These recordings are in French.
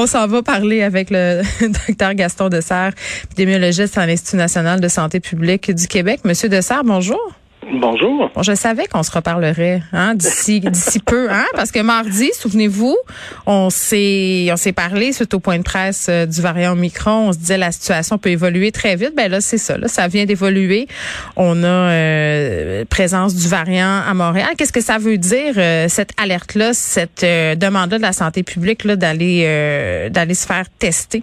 On s'en va parler avec le docteur Gaston Dessert, épidémiologiste à l'Institut national de santé publique du Québec. Monsieur Dessert, bonjour. Bonjour. Bon, je savais qu'on se reparlerait hein, d'ici d'ici peu, hein, parce que mardi, souvenez-vous, on s'est on s'est parlé suite au point de presse euh, du variant Omicron. On se disait la situation peut évoluer très vite. Ben là, c'est ça. Là, ça vient d'évoluer. On a euh, présence du variant à Montréal. Qu'est-ce que ça veut dire euh, cette alerte-là, cette demande-là de la santé publique là d'aller d'aller se faire tester?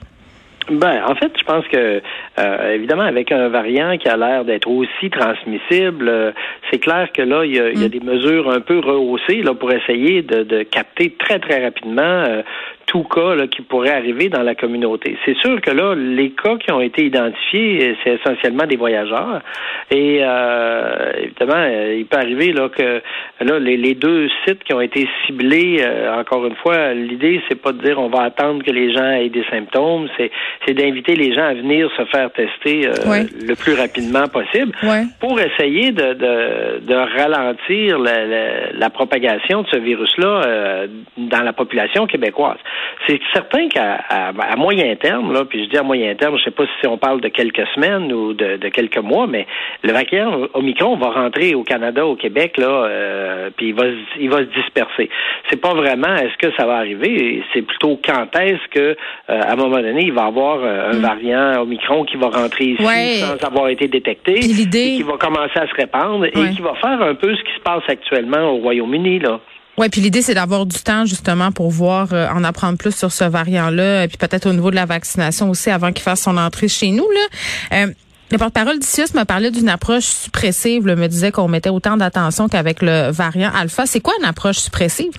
Ben, en fait, je pense que euh, évidemment, avec un variant qui a l'air d'être aussi transmissible, euh, c'est clair que là, il y, a, mm. des mesures un peu rehaussées là pour essayer de, de capter très très rapidement euh, tout cas là, qui pourrait arriver dans la communauté. C'est sûr que là, les cas qui ont été identifiés, c'est essentiellement des voyageurs. Et euh, évidemment, euh, il peut arriver là que là les, deux sites qui ont été ciblés, euh, encore une fois, l'idée c'est pas de dire on va attendre que les gens aient des symptômes, c'est c'est d'inviter les gens à venir se faire tester le plus rapidement possible pour essayer de, de, de ralentir la, la, propagation de ce virus-là dans la population québécoise. C'est certain qu'à à, moyen terme, là, puis je dis à moyen terme, je sais pas si on parle de quelques semaines ou de, quelques mois, mais le variant Omicron va rentrer au Canada, au Québec, là, euh, puis il va, il va se disperser. C'est pas vraiment est-ce que ça va arriver, c'est plutôt quand est-ce que, euh, à un moment donné, il va y avoir euh, un mm. variant Omicron qui va rentrer ici sans avoir été détecté, et qui va commencer à se répandre et qui va faire un peu ce qui se passe actuellement au Royaume-Uni, là. Oui, puis l'idée, c'est d'avoir du temps justement pour voir, euh, en apprendre plus sur ce variant-là, et puis peut-être au niveau de la vaccination aussi avant qu'il fasse son entrée chez nous. Là. Euh, le porte-parole d'ICIUS m'a parlé d'une approche suppressive, me disait qu'on mettait autant d'attention qu'avec le variant alpha. C'est quoi une approche suppressive?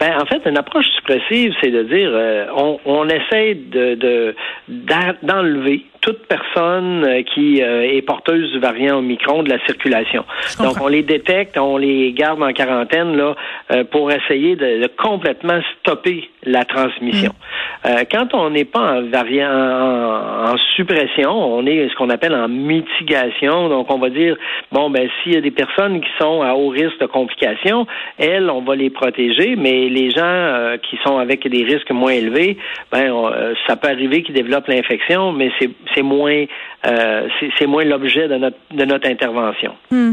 Ben, en fait, une approche suppressive, c'est de dire euh, on, on essaie de d'enlever toute personne euh, qui euh, est porteuse du variant Omicron de la circulation. Donc, on les détecte, on les garde en quarantaine là euh, pour essayer de, complètement stopper la transmission. Mm. quand on n'est pas en variant en, suppression, on est ce qu'on appelle en mitigation. Donc, on va dire bon ben s'il y a des personnes qui sont à haut risque de complications, elles, on va les protéger, mais les gens qui sont avec des risques moins élevés, ben ça peut arriver qu'ils développent l'infection, mais c'est moins euh, c'est moins l'objet de notre intervention. Hmm.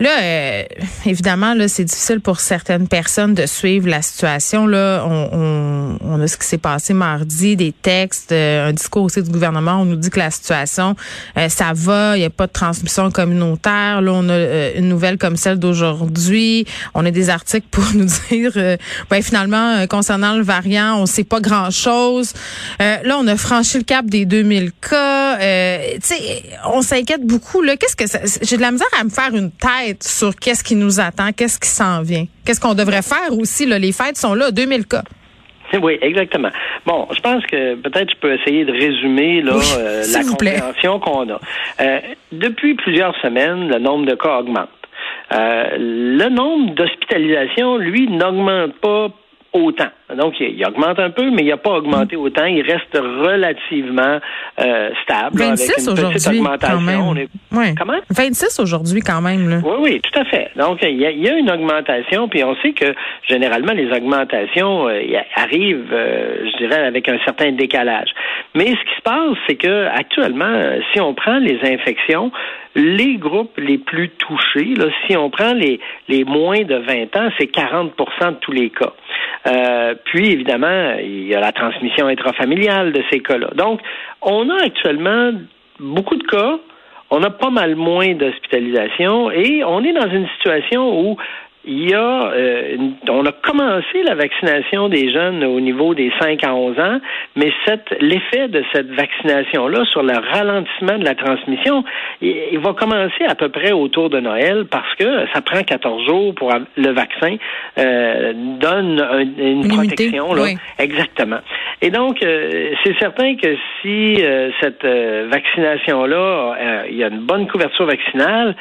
Là, euh, évidemment, là, c'est difficile pour certaines personnes de suivre la situation. Là, on, on, a ce qui s'est passé mardi, des textes, euh, un discours aussi du gouvernement. On nous dit que la situation, ça va, il n'y a pas de transmission communautaire. Là, on a une nouvelle comme celle d'aujourd'hui. On a des articles pour nous dire, ben, finalement, concernant le variant, on sait pas grand-chose. là, on a franchi le cap des 2000 cas. Euh, on s'inquiète beaucoup. Qu'est-ce que j'ai de la misère à me faire une tête sur qu'est-ce qui nous attend, qu'est-ce qui s'en vient, qu'est-ce qu'on devrait faire aussi. Là, les fêtes sont là, 2000 cas. Oui, exactement. Bon, je pense que peut-être je peux essayer de résumer là, euh, la compréhension qu'on a. Euh, depuis plusieurs semaines, le nombre de cas augmente. le nombre d'hospitalisations, lui, n'augmente pas autant. Donc, il, augmente un peu, mais il n'a pas augmenté mm. autant. Il reste relativement euh, stable. 26 aujourd'hui, quand même. Comment? 26 aujourd'hui, quand même. Là. Oui, oui, tout à fait. Donc, il y, a, une augmentation, puis on sait que généralement, les augmentations euh, arrivent, euh, je dirais, avec un certain décalage. Mais ce qui se passe, c'est que actuellement, si on prend les infections, les groupes les plus touchés, là, si on prend les, les moins de 20 ans, c'est 40% de tous les cas. Euh, puis, évidemment, il y a la transmission intrafamiliale de ces cas-là. Donc, on a actuellement beaucoup de cas, on a pas mal moins d'hospitalisation et on est dans une situation où il y a, euh, on a commencé la vaccination des jeunes au niveau des 5 à 11 ans, mais l'effet de cette vaccination-là sur le ralentissement de la transmission, il, va commencer à peu près autour de Noël parce que ça prend 14 jours pour le vaccin euh, donne une protection. Là. Exactement. Et donc, euh, c'est certain que si euh, cette vaccination-là, il y a une bonne couverture vaccinale,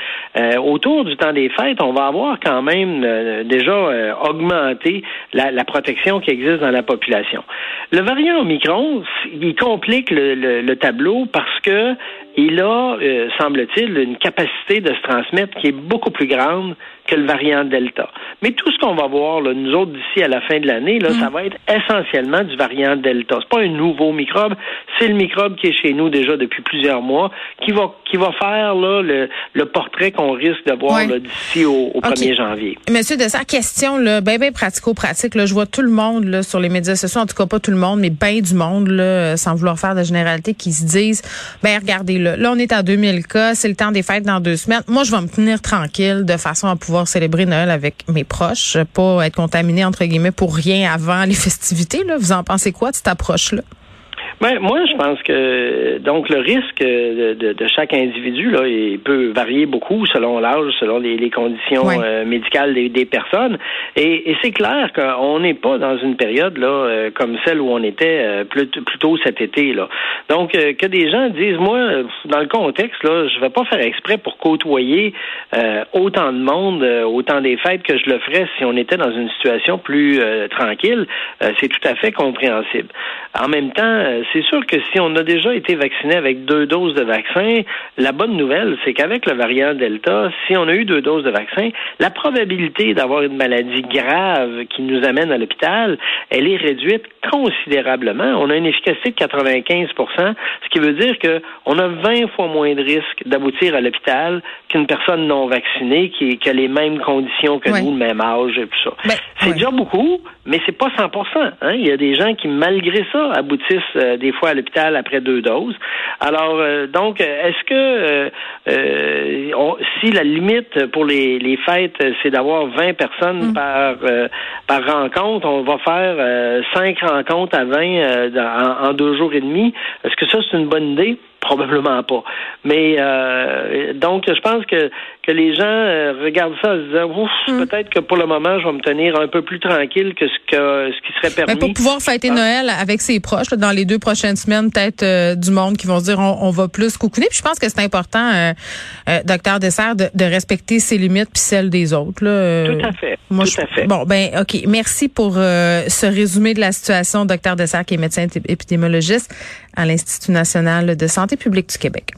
autour du temps des fêtes, on va avoir quand même euh, déjà euh, augmenter la, protection qui existe dans la population. Le variant Omicron, il complique le, tableau parce que il a, semble-t-il, une capacité de se transmettre qui est beaucoup plus grande que le variant Delta. Mais tout ce qu'on va voir, là, nous autres, d'ici à la fin de l'année, là, ça mm. va être essentiellement du variant Delta. C'est pas un nouveau microbe, c'est le microbe qui est chez nous déjà depuis plusieurs mois, qui va qui va faire là, le, le portrait qu'on risque de voir d'ici au, 1er janvier. Monsieur de sa question, là, ben, ben pratico-pratique, là, je vois tout le monde là, sur les médias sociaux, en tout cas pas tout le monde, mais bien du monde, là, sans vouloir faire de généralité, qui se disent, ben regardez, là, là on est à 2000 cas, c'est le temps des fêtes dans deux semaines. Moi, je vais me tenir tranquille de façon à pouvoir célébrer Noël avec mes proches, pas être contaminé entre guillemets pour rien avant les festivités. Là. Vous en pensez quoi de cette approche-là? Ben, moi, je pense que donc le risque de, de, chaque individu là, il peut varier beaucoup selon l'âge, selon les, conditions euh, médicales des, des, personnes. Et, et c'est clair qu'on n'est pas dans une période là euh, comme celle où on était euh, plus, tôt cet été là. Donc que des gens disent moi dans le contexte là, je vais pas faire exprès pour côtoyer autant de monde, autant des fêtes que je le ferais si on était dans une situation plus tranquille. c'est tout à fait compréhensible. En même temps c'est sûr que si on a déjà été vacciné avec deux doses de vaccin, la bonne nouvelle, c'est qu'avec le variant Delta, si on a eu deux doses de vaccin, la probabilité d'avoir une maladie grave qui nous amène à l'hôpital, elle est réduite considérablement. On a une efficacité de 95% ce qui veut dire qu'on a 20 fois moins de risques d'aboutir à l'hôpital qu'une personne non vaccinée qui, qui, a les mêmes conditions que nous, le même âge et tout ça. Ben, c'est déjà beaucoup, mais c'est pas 100% hein? Il y a des gens qui, malgré ça, aboutissent euh, des fois à l'hôpital après deux doses. Alors, euh, donc, est-ce que euh, si la limite pour les, les fêtes, c'est d'avoir 20 personnes mm. par, par rencontre, on va faire cinq rencontres à 20 en, en, deux jours et demi, est-ce que ça, c'est une bonne idée? Probablement pas. Mais euh, donc, je pense que, que les gens euh, regardent ça en se disant Ouf, hmm. peut-être que pour le moment, je vais me tenir un peu plus tranquille que ce que ce qui serait permis. Mais pour pouvoir fêter ah. Noël avec ses proches, dans les deux prochaines semaines, peut-être euh, du monde qui vont se dire on, va plus coucouner. Puis je pense que c'est important, docteur Dessert, de, de, respecter ses limites puis celles des autres. Là. Tout à fait. Moi, Tout à fait. Bon, ben, OK. Merci pour ce résumé de la situation, docteur Dessert, qui est médecin épidémiologiste à l'Institut national de santé publique du Québec.